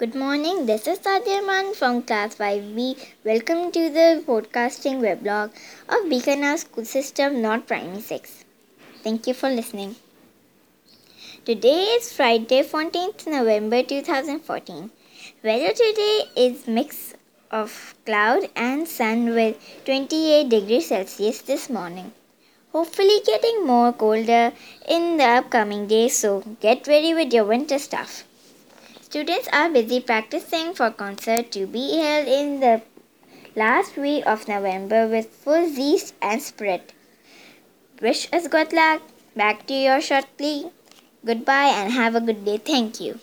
Good morning, this is Sadirman from Class 5B. Welcome to the podcasting weblog of Beacon School System, North Primary 6. Thank you for listening. Today is Friday, 14th November 2014. Weather today is mix of cloud and sun with 28 degrees Celsius this morning. Hopefully getting more colder in the upcoming days, so get ready with your winter stuff. Students are busy practicing for concert to be held in the last week of November with full zest and spirit. Wish us good luck. Back to you shortly. Goodbye and have a good day. Thank you.